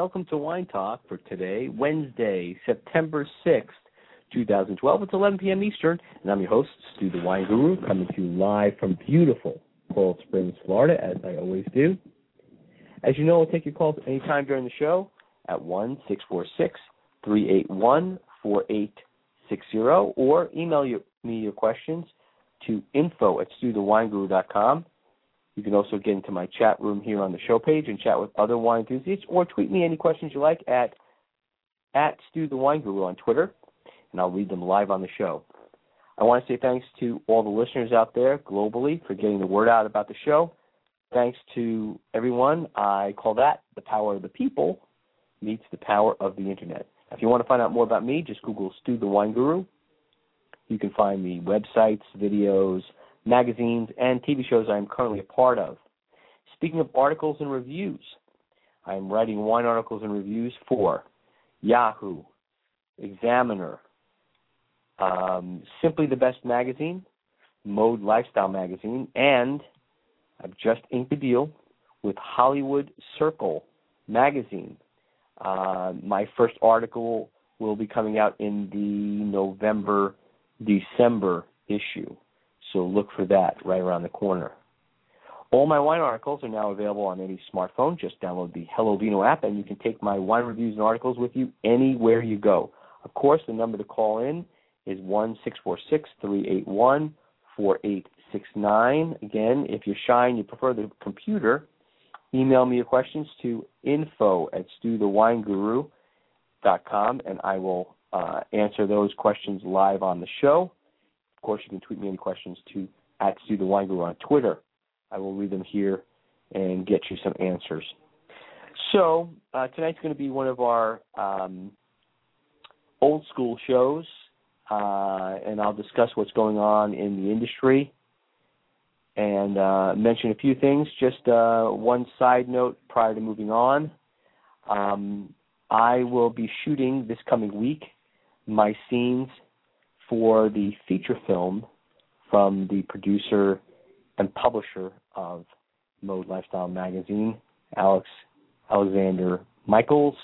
Welcome to Wine Talk for today, Wednesday, September 6th, 2012. It's 11 p.m. Eastern, and I'm your host, Stu the Wine Guru, coming to you live from beautiful Coral Springs, Florida, as I always do. As you know, I'll take your calls anytime during the show at 1 646 381 4860 or email you, me your questions to info at stuthewineguru.com. You can also get into my chat room here on the show page and chat with other wine enthusiasts, or tweet me any questions you like at at Stu the Wine Guru on Twitter, and I'll read them live on the show. I want to say thanks to all the listeners out there globally for getting the word out about the show. Thanks to everyone. I call that the power of the people meets the power of the internet. If you want to find out more about me, just Google Stu the Wine Guru. You can find me websites, videos, magazines, and TV shows I am currently a part of. Speaking of articles and reviews, I am writing wine articles and reviews for Yahoo, Examiner, um, Simply the Best Magazine, Mode Lifestyle Magazine, and I've just inked a deal with Hollywood Circle Magazine. Uh, my first article will be coming out in the November December issue. So look for that right around the corner. All my wine articles are now available on any smartphone. Just download the Hello Vino app and you can take my wine reviews and articles with you anywhere you go. Of course, the number to call in is one six four six three eight one four eight six nine. Again, if you're shy and you prefer the computer, email me your questions to info at stuthewineguru.com and I will uh, answer those questions live on the show. Of course, you can tweet me any questions to at the Wine Guru on Twitter. I will read them here and get you some answers. So uh, tonight's going to be one of our um, old school shows, uh, and I'll discuss what's going on in the industry and uh, mention a few things. Just uh, one side note prior to moving on. Um, I will be shooting this coming week my scenes for the feature film from the producer and publisher of Mode Lifestyle Magazine, Alex Alexander Michaels.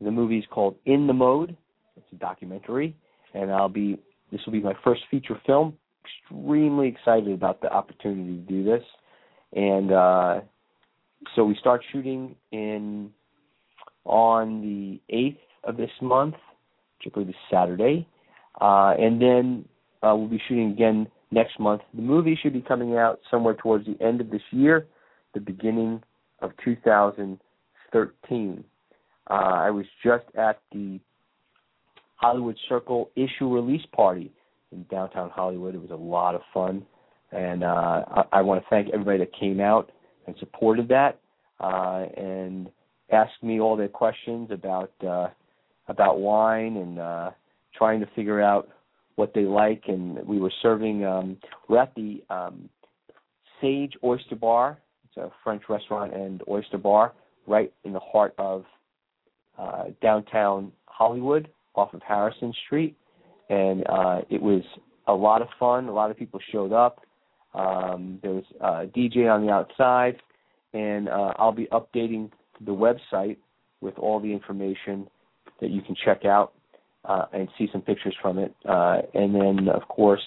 The movie is called In the Mode. It's a documentary, and I'll be this will be my first feature film. Extremely excited about the opportunity to do this, and uh, so we start shooting in on the eighth of this month, particularly this Saturday, uh, and then uh, we'll be shooting again next month. The movie should be coming out somewhere towards the end of this year, the beginning of 2013. Uh, I was just at the Hollywood Circle issue release party in downtown Hollywood. It was a lot of fun, and uh, I, I want to thank everybody that came out and supported that uh, and asked me all their questions about uh, about wine and uh, trying to figure out what they like. And we were serving. Um, we're at the um, Sage Oyster Bar. It's a French restaurant and oyster bar right in the heart of uh, downtown Hollywood, off of Harrison Street, and uh, it was a lot of fun. A lot of people showed up. Um, there was a DJ on the outside, and uh, I'll be updating the website with all the information that you can check out uh, and see some pictures from it. Uh, and then, of course,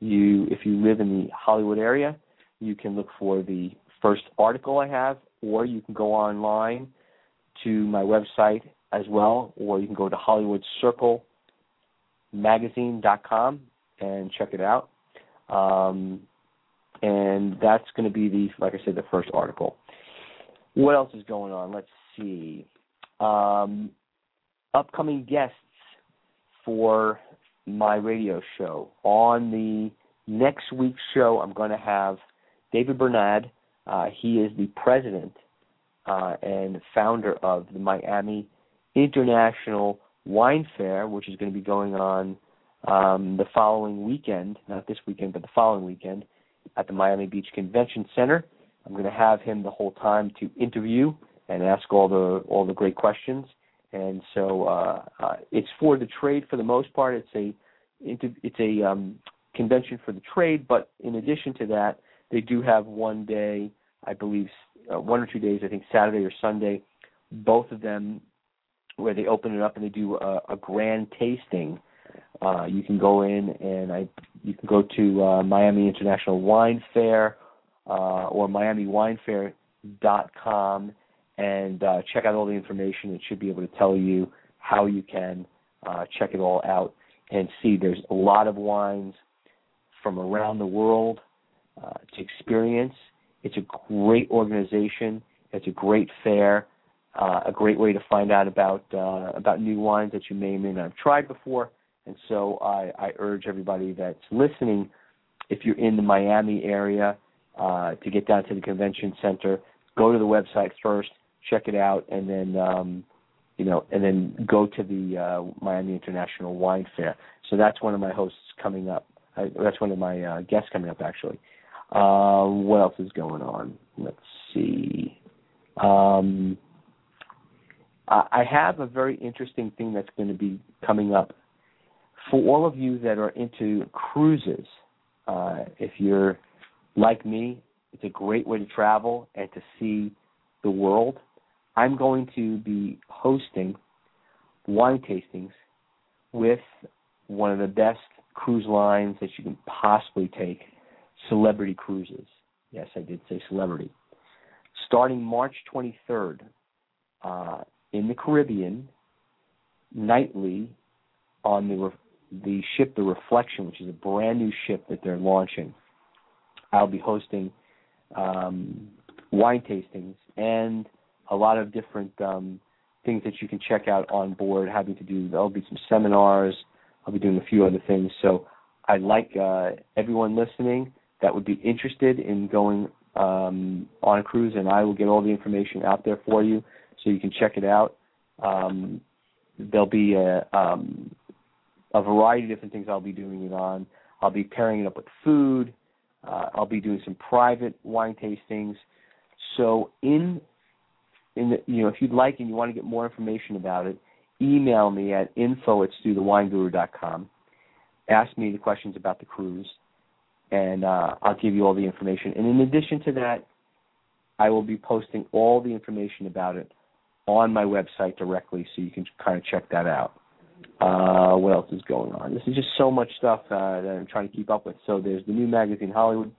you if you live in the Hollywood area, you can look for the first article I have, or you can go online to my website as well, or you can go to HollywoodCircleMagazine.com and check it out. Um, and that's going to be the, like I said, the first article. What else is going on? Let's see. Um, upcoming guests for my radio show. On the next week's show, I'm going to have David Bernard. Uh, he is the president uh, and founder of the Miami International Wine Fair, which is going to be going on um, the following weekend, not this weekend, but the following weekend at the Miami Beach Convention Center. I'm going to have him the whole time to interview and ask all the all the great questions. And so uh, uh, it's for the trade for the most part. It's a it's a um, convention for the trade, but in addition to that, they do have one day, I believe, uh, one or two days, I think Saturday or Sunday, both of them where they open it up and they do a, a grand tasting. Uh, you can go in and I you can go to uh, Miami International Wine Fair uh, or MiamiWineFair.com and uh, check out all the information. It should be able to tell you how you can uh, check it all out and see. There's a lot of wines from around the world uh, to experience. It's a great organization. It's a great fair. Uh, a great way to find out about uh, about new wines that you may or may not have tried before. And so I, I urge everybody that's listening, if you're in the Miami area, uh, to get down to the convention center, go to the website first, check it out, and then um, you know, and then go to the uh, Miami International Wine Fair. So that's one of my hosts coming up. I, that's one of my uh, guests coming up actually. Uh, what else is going on? Let's see. Um, I have a very interesting thing that's going to be coming up for all of you that are into cruises. Uh, if you're like me, it's a great way to travel and to see the world. I'm going to be hosting wine tastings with one of the best cruise lines that you can possibly take, Celebrity Cruises. Yes, I did say celebrity. Starting March 23rd, uh, in the Caribbean, nightly on the the ship, the Reflection, which is a brand new ship that they're launching. I'll be hosting um, wine tastings and a lot of different um, things that you can check out on board. Having to do there'll be some seminars. I'll be doing a few other things. So I'd like uh, everyone listening that would be interested in going um, on a cruise, and I will get all the information out there for you so you can check it out. Um, there'll be a, um, a variety of different things I'll be doing it on. I'll be pairing it up with food. Uh, I'll be doing some private wine tastings. So in in the, you know if you'd like and you want to get more information about it, email me at info at stuthewineguru.com. Ask me the questions about the cruise, and uh, I'll give you all the information. And in addition to that, I will be posting all the information about it on my website directly, so you can kind of check that out. Uh, what else is going on? This is just so much stuff uh, that I'm trying to keep up with. So there's the new magazine Hollywood.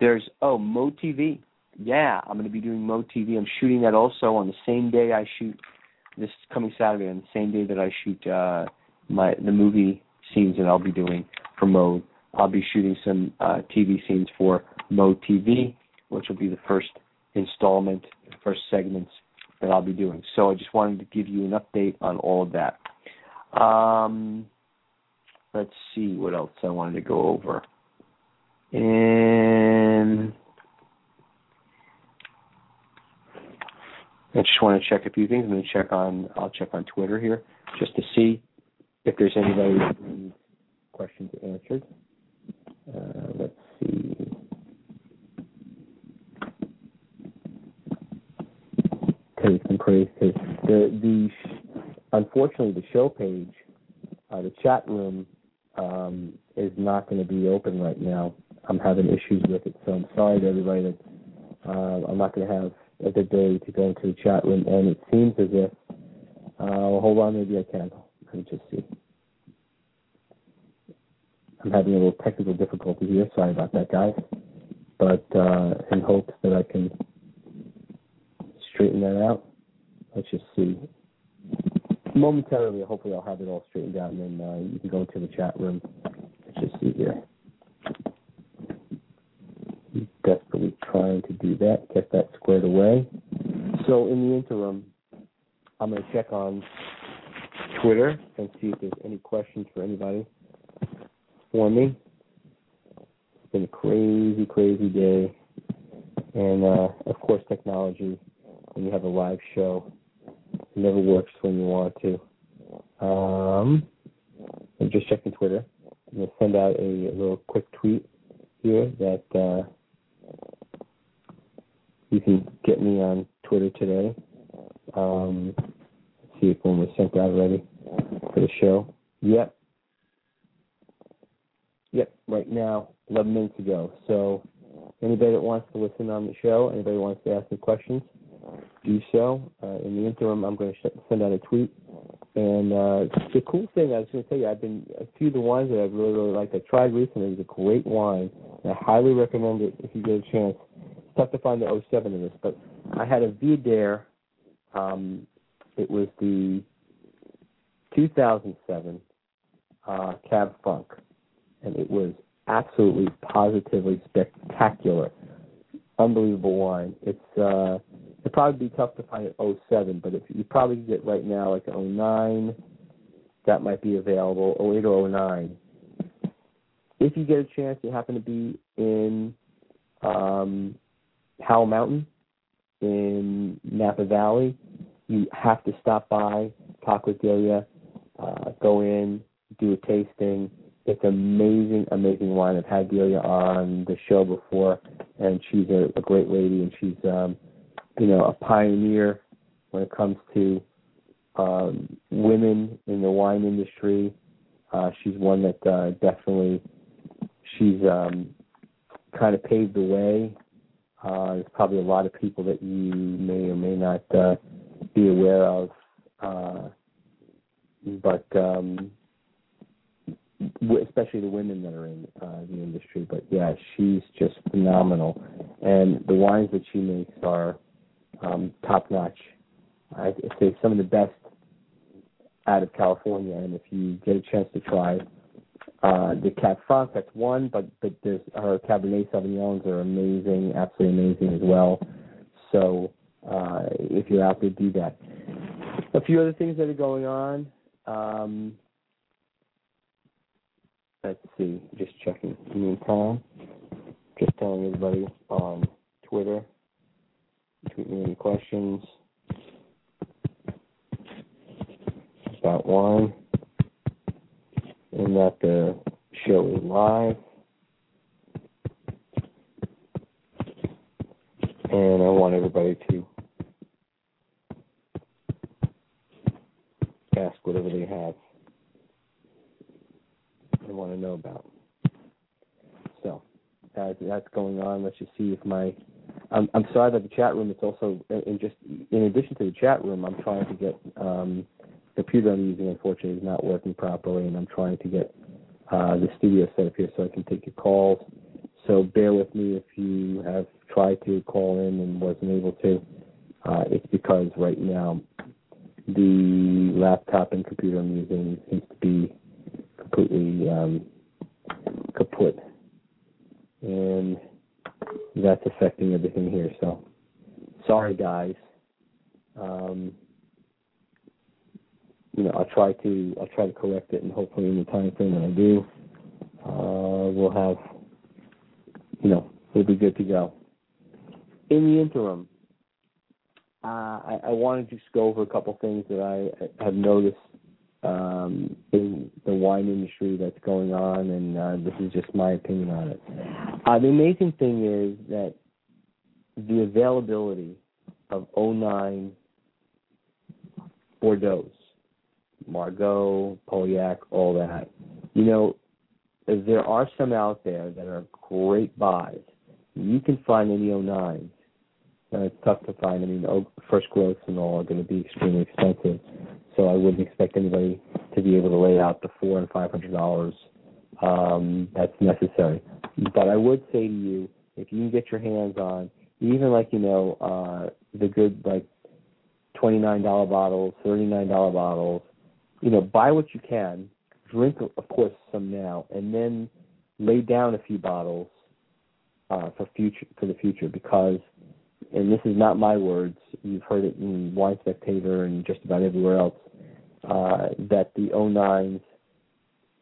There's oh Mo TV. Yeah, I'm going to be doing Mo TV. I'm shooting that also on the same day I shoot this coming Saturday, on the same day that I shoot uh, my the movie scenes that I'll be doing for Mo. I'll be shooting some uh, TV scenes for Mo TV, which will be the first installment, the first segments that I'll be doing. So I just wanted to give you an update on all of that. Um, let's see what else I wanted to go over. And I just want to check a few things. I'm going to check on. I'll check on Twitter here just to see if there's anybody that needs questions answered. Uh, let's see. Taste and praise. The the unfortunately, the show page, uh, the chat room, um, is not going to be open right now. I'm having issues with it, so I'm sorry to everybody that uh, I'm not going to have a good day to go into the chat room. And it seems as if Uh, hold on, maybe I can. Let me just see. I'm having a little technical difficulty here. Sorry about that, guys. But uh, in hopes that I can straighten that out. Let's just see. Momentarily, hopefully, I'll have it all straightened out, and then uh, you can go into the chat room. Let's just see here. Desperately trying to do that, get that squared away. So, in the interim, I'm going to check on Twitter and see if there's any questions for anybody for me. It's been a crazy, crazy day. And uh, of course, technology, when you have a live show, it never works when you want to. Um, I'm just checking Twitter. I'm going to send out a, a little quick tweet here that uh, you can get me on Twitter today. Um, see if one was sent out already for the show. Yep. Yep, right now, 11 minutes ago. So, anybody that wants to listen on the show, anybody wants to ask me questions, do so. Uh, in the interim, I'm going to send out a tweet. And uh, the cool thing I was going to tell you, I've been a few of the wines that I've really really liked. I tried recently. It was a great wine, and I highly recommend it if you get a chance. Tough to find the 07 in this, but I had a Viader. Um, it was the 2007 uh, Cab Franc, and it was absolutely positively spectacular. Unbelievable wine. It's uh it'd probably be tough to find at 07, but if you probably get right now like 09, that might be available. 08 or 09. If you get a chance, you happen to be in um, Howell Mountain in Napa Valley, you have to stop by, talk with Delia, uh, go in, do a tasting. It's amazing, amazing wine. I've had Delia on the show before, and she's a, a great lady, and she's um, you know a pioneer when it comes to um, women in the wine industry. Uh, she's one that uh, definitely she's um, kind of paved the way. Uh, there's probably a lot of people that you may or may not uh, be aware of, uh, but um, especially the women that are in uh, the industry. But yeah, she's just phenomenal, and the wines that she makes are um, top notch. I'd say some of the best out of California, and if you get a chance to try uh, the Cab Franc, that's one, but but there's her Cabernet Sauvignons are amazing, absolutely amazing as well. So uh, if you're out there, do that. A few other things that are going on. Um, let's see, just checking. Meantime, just telling everybody on Twitter. Tweet me any questions about wine, and that the show is live. And I want everybody to ask whatever they have they want to know about. So as that's going on, let's just see if my I'm I'm sorry about the chat room. It's also in just in addition to the chat room, I'm trying to get um, computer I'm using unfortunately is not working properly, and I'm trying to get uh, the studio set up here so I can take your calls. So bear with me if you have tried to call in and wasn't able to. Uh, it's because right now the laptop and computer I'm using seems to be completely um, kaput, and that's affecting everything here. So, sorry, guys. Um, you know, I'll try to I'll try to correct it, and hopefully, in the time frame that I do, uh, we'll have, you know, we'll be good to go. In the interim, uh, I, I wanted to just go over a couple things that I have noticed um, in the wine industry that's going on, and uh, this is just my opinion on it. Uh, the amazing thing is that the availability of 09 Bordeaux, Margaux, Pauillac, all that. You know, there are some out there that are great buys. You can find any 09s. And it's tough to find. I mean, first growths and all are going to be extremely expensive. so I wouldn't expect anybody to be able to lay out the four and five hundred dollars um, that's necessary. But I would say to you, if you can get your hands on even like you know uh, the good like twenty nine dollar bottles, thirty nine dollar bottles, you know, buy what you can, drink of course some now, and then lay down a few bottles uh, for future for the future because, and this is not my words, you've heard it in Wine Spectator and just about everywhere else, uh, that the 09s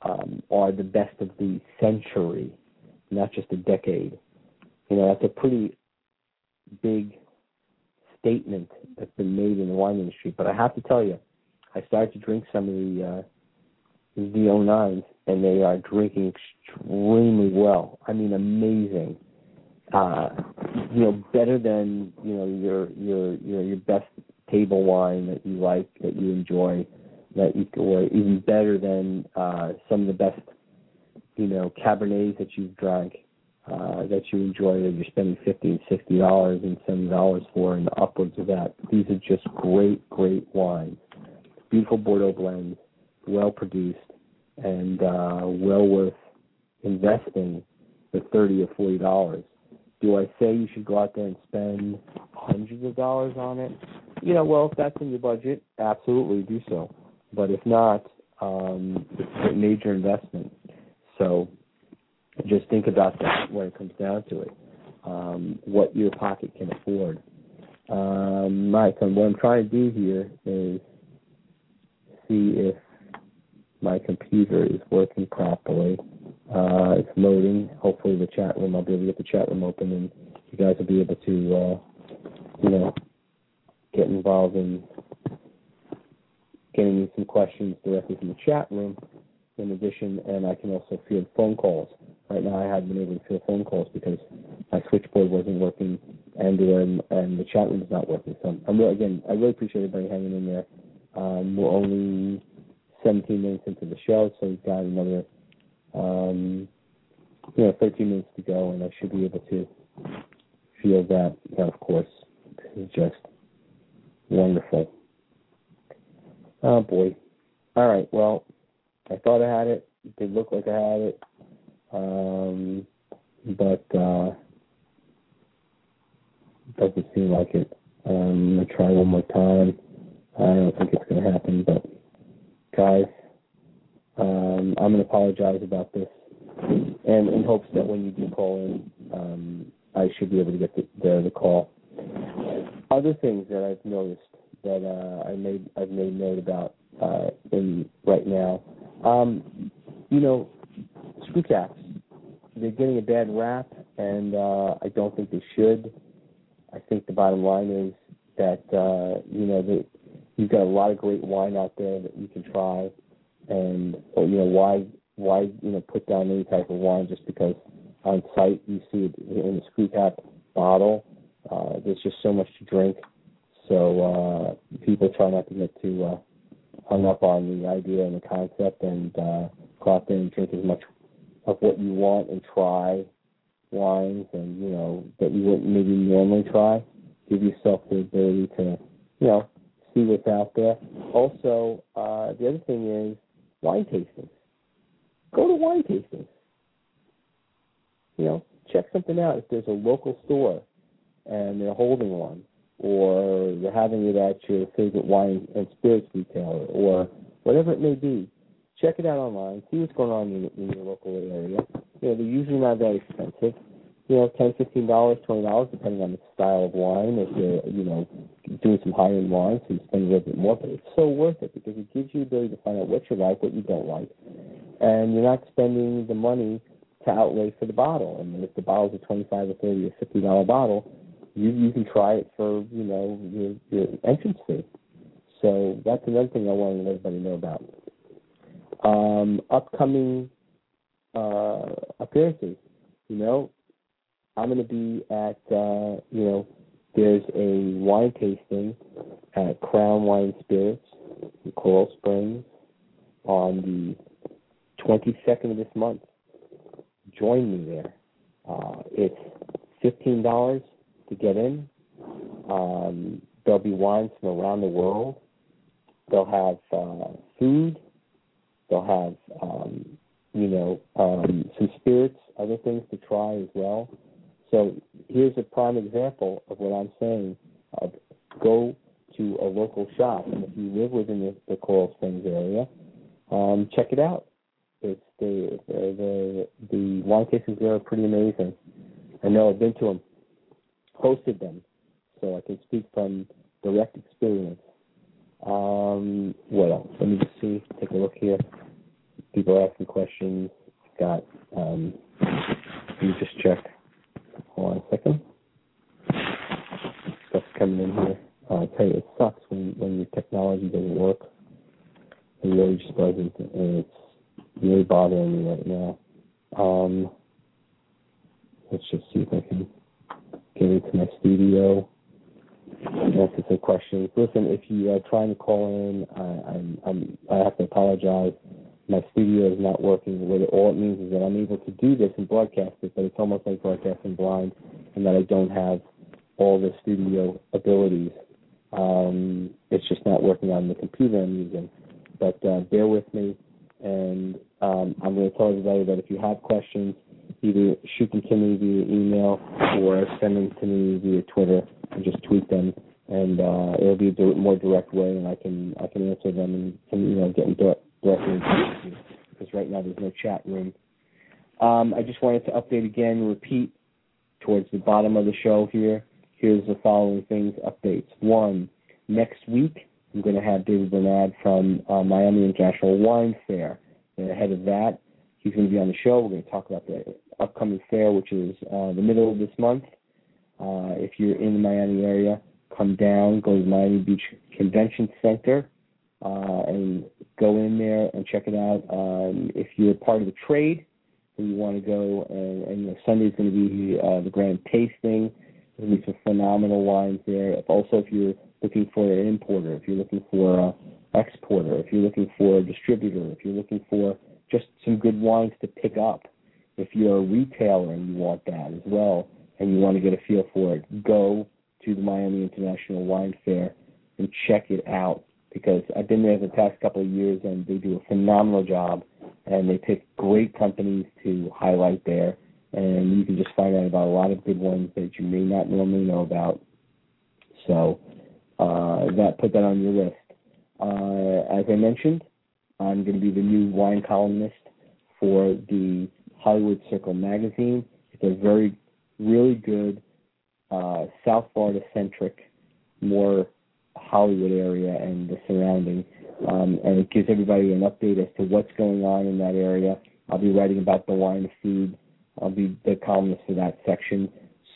um, are the best of the century, not just a decade. You know, that's a pretty big statement that's been made in the wine industry. But I have to tell you, I started to drink some of the uh, the 09s, and they are drinking extremely well. I mean, amazing. Uh, you know, better than you know your your your your best table wine that you like that you enjoy that you or even better than uh, some of the best you know cabernets that you've drank uh, that you enjoy that you're spending fifty and sixty dollars and seventy dollars for and upwards of that. These are just great, great wines. Beautiful Bordeaux blends, well produced, and uh, well worth investing the thirty or forty dollars. Do I say you should go out there and spend hundreds of dollars on it? You know, well, if that's in your budget, absolutely do so. But if not, um, it's a major investment. So just think about that when it comes down to it. Um, what your pocket can afford. Um, Mike, and what I'm trying to do here is see if my computer is working properly. Uh, it's loading. Hopefully, the chat room. I'll be able to get the chat room open, and you guys will be able to, uh, you know, get involved in getting some questions directly from the chat room. In addition, and I can also field phone calls. Right now, I haven't been able to field phone calls because my switchboard wasn't working, and um, and the chat room is not working. So I'm again, I really appreciate everybody hanging in there. Um, we're only 17 minutes into the show, so we've got another, um, you know, 13 minutes to go, and I should be able to feel that. That, of course, is just wonderful. Oh boy. All right. Well, I thought I had it. It did look like I had it. Um, but uh, doesn't seem like it. Um, I'm gonna try one more time. I don't think it's gonna happen, but guys, um, I'm gonna apologize about this, and in hopes that when you do call in, um, I should be able to get the, the, the call. Other things that I've noticed that uh, I made I've made note about uh, in right now. Um, you know, screw caps. They're getting a bad rap, and uh, I don't think they should. I think the bottom line is that uh, you know that you've got a lot of great wine out there that you can try, and or, you know why why you know put down any type of wine just because on site you see it in a screw cap bottle. Uh, there's just so much to drink, so uh, people try not to get too uh, hung up on the idea and the concept, and uh, go out there and drink as much of what you want and try wines and you know that you wouldn't maybe normally try. Give yourself the ability to you know see what's out there. Also, uh, the other thing is wine tastings. Go to wine tastings. You know, check something out. If there's a local store and they're holding one, or you're having it at your favorite wine and spirits retailer, or whatever it may be, check it out online. See what's going on in, in your local area. You know, they're usually not very expensive. You know, ten, fifteen dollars, twenty dollars, depending on the style of wine. If you're, you know, doing some high end wines, so you spend a little bit more, but it's so worth it because it gives you the ability to find out what you like, what you don't like, and you're not spending the money to outlay for the bottle. Mean, if the bottle's a twenty-five or thirty or fifty dollar bottle, you you can try it for you know your your entrance fee. So that's another thing I wanted to let everybody know about. Um, upcoming uh, appearances, you know, I'm going to be at uh, you know there's a wine tasting at Crown Wine Spirits in Coral Springs on the 22nd of this month. Join me there. Uh, it's fifteen dollars to get in. Um, there'll be wines from around the world. they'll have uh, food, they'll have um, you know um, some spirits, other things to try as well. So here's a prime example of what I'm saying. Uh, go to a local shop, and if you live within the, the Coral Springs area, um, check it out. It's the the the, the wine tastings there are pretty amazing. I know I've been to them, hosted them, so I can speak from direct experience. Um, what else? Let me just see. Take a look here. People asking questions. Got. Um, let me just check. Hold on a second. Stuff's coming in here. Uh, I tell you, it sucks when when your technology doesn't work. It really just doesn't, and it's really bothering me right now. Um, let's just see if I can get into my studio answer some questions. Listen, if you are trying to call in, I, I'm, I'm, I have to apologize. My studio is not working. What it, all it means is that I'm able to do this and broadcast it, but it's almost like broadcasting blind, and that I don't have all the studio abilities. Um, it's just not working on the computer I'm using. But uh, bear with me, and um, I'm going to tell everybody that if you have questions, either shoot them to me via email or send them to me via Twitter and just tweet them, and uh, it'll be a more direct way, and I can I can answer them and, and you know get in direct, because right now there's no chat room. Um, I just wanted to update again, repeat towards the bottom of the show here. Here's the following things updates. One, next week I'm going to have David Bernard from uh, Miami International Wine Fair. And ahead of that, he's going to be on the show. We're going to talk about the upcoming fair, which is uh, the middle of this month. Uh, if you're in the Miami area, come down, go to the Miami Beach Convention Center, uh, and go in there and check it out. Um, if you're part of the trade and you want to go, and, and you know, Sunday's going to be uh, the grand tasting. There'll be some phenomenal wines there. If also, if you're looking for an importer, if you're looking for an exporter, if you're looking for a distributor, if you're looking for just some good wines to pick up, if you're a retailer and you want that as well, and you want to get a feel for it, go to the Miami International Wine Fair and check it out because I've been there the past couple of years and they do a phenomenal job and they pick great companies to highlight there and you can just find out about a lot of good ones that you may not normally know about. So uh, that put that on your list. Uh, as I mentioned, I'm going to be the new wine columnist for the Hollywood Circle magazine. It's a very, really good uh, South Florida centric, more Hollywood area and the surrounding. Um, and it gives everybody an update as to what's going on in that area. I'll be writing about the wine food. I'll be the columnist for that section.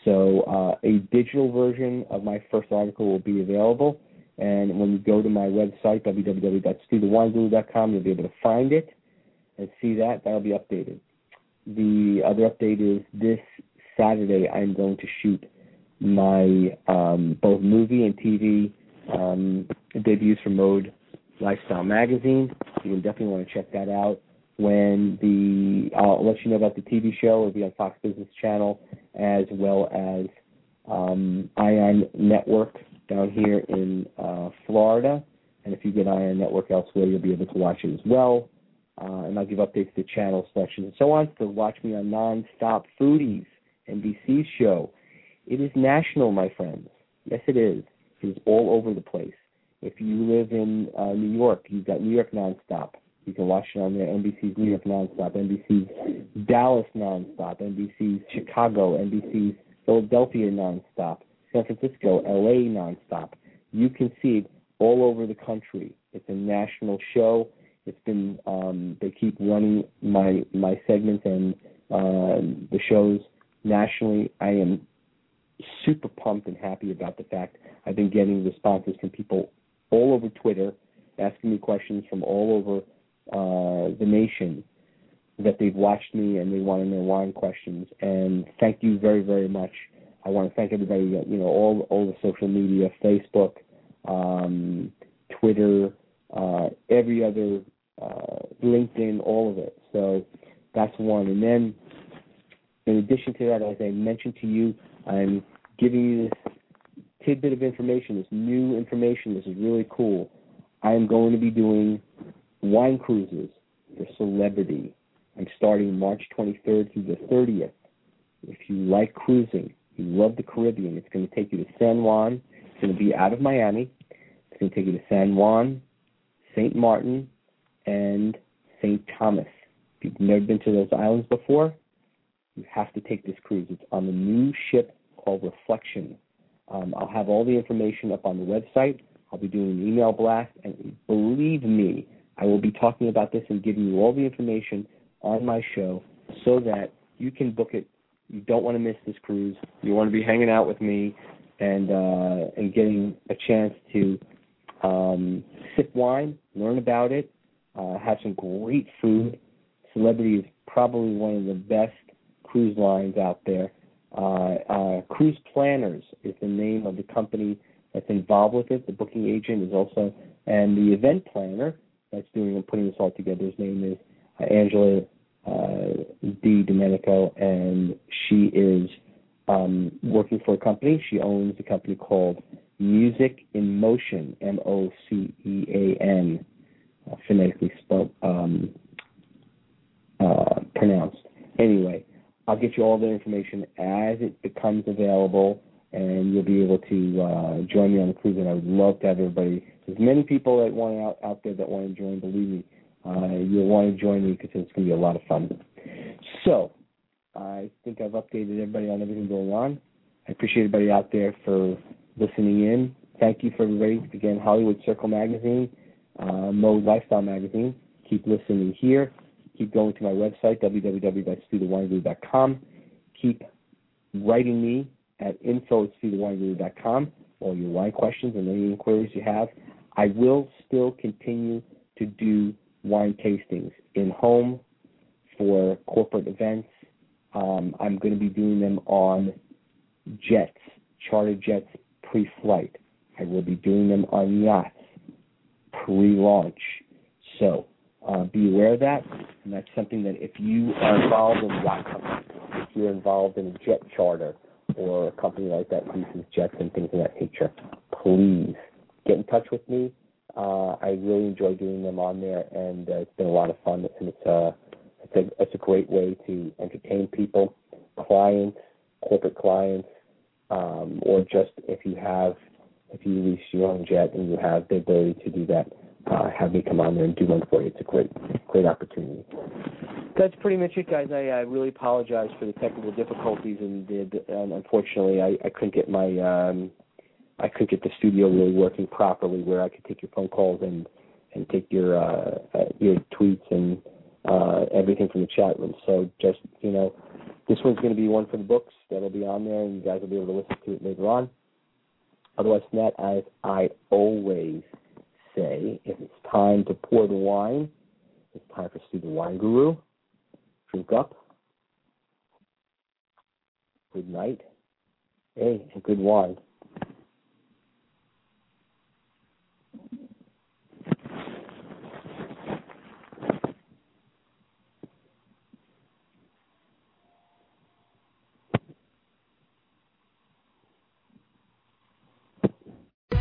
So uh, a digital version of my first article will be available. And when you go to my website, www.stuthewineguru.com, you'll be able to find it and see that. That'll be updated. The other update is this Saturday I'm going to shoot my um, both movie and TV um, debuts for Mode Lifestyle Magazine. You can definitely want to check that out. When the I'll let you know about the TV show. It'll be on Fox Business Channel as well as um, Ion Network down here in uh, Florida. And if you get Ion Network elsewhere, you'll be able to watch it as well. Uh, and I'll give updates to the channel selections and so on. So watch me on Nonstop Foodies, NBC's show. It is national, my friends. Yes, it is. Is all over the place. If you live in uh, New York, you've got New York Nonstop. You can watch it on there. NBC's New York Nonstop, NBC's Dallas Nonstop, NBC's Chicago, NBC's Philadelphia Nonstop, San Francisco, LA Nonstop. You can see it all over the country. It's a national show. It's been um, they keep running my my segments and uh, the shows nationally. I am super pumped and happy about the fact I've been getting responses from people all over Twitter, asking me questions from all over uh, the nation that they've watched me and they want to know wine questions. And thank you very very much. I want to thank everybody you know all all the social media, Facebook, um, Twitter, uh, every other uh, LinkedIn, all of it. So that's one. And then, in addition to that, as I mentioned to you, I'm giving you this tidbit of information, this new information. This is really cool. I am going to be doing wine cruises for celebrity. I'm starting March 23rd through the 30th. If you like cruising, you love the Caribbean, it's going to take you to San Juan. It's going to be out of Miami. It's going to take you to San Juan, St. Martin, and St. Thomas. If you've never been to those islands before, you have to take this cruise. It's on the new ship called Reflection. Um, I'll have all the information up on the website. I'll be doing an email blast, and believe me, I will be talking about this and giving you all the information on my show so that you can book it. You don't want to miss this cruise. You want to be hanging out with me and uh, and getting a chance to um, sip wine, learn about it, uh, have some great food. Celebrity is probably one of the best cruise lines out there. Uh, uh, cruise Planners is the name of the company that's involved with it. The booking agent is also, and the event planner that's doing and putting this all together. His name is uh, Angela uh, D. Domenico, and she is um, working for a company. She owns a company called Music in Mocean, M O C E A N, phonetically spelled, um, uh, pronounced. Anyway, I'll get you all the information as it becomes available, and you'll be able to uh, join me on the cruise. And I would love to have everybody. There's many people that want out out there that want to join. Believe me, uh, you'll want to join me because it's going to be a lot of fun. So, I think I've updated everybody on everything going on. I appreciate everybody out there for listening in. Thank you for everybody. Again, Hollywood Circle Magazine, uh, Mode Lifestyle Magazine. Keep listening here. Keep going to my website, www.stuthewineguru.com. Keep writing me at info all your wine questions and any inquiries you have. I will still continue to do wine tastings in home for corporate events. Um, I'm going to be doing them on jets, charter jets pre-flight. I will be doing them on yachts pre-launch. So uh, be aware of that, and that's something that if you are involved in yacht company, if you're involved in a jet charter or a company like that leases jets and things of that nature, please get in touch with me. Uh, I really enjoy doing them on there, and uh, it's been a lot of fun, and it's a it's a it's a great way to entertain people, clients, corporate clients, um, or just if you have if you lease your own jet and you have the ability to do that, uh, have me come on there and do one for you. It's a great great opportunity. That's pretty much it, guys. I, I really apologize for the technical difficulties, and, the, and unfortunately, I, I couldn't get my um, I couldn't get the studio really working properly, where I could take your phone calls and and take your uh, uh, your tweets and uh, everything from the chat room. So just you know, this one's going to be one for the books that'll be on there, and you guys will be able to listen to it later on. Otherwise, than that, as I always say, if it's time to pour the wine, it's time for Stu the Wine Guru. Drink up. Good night. Hey, and good wine.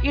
It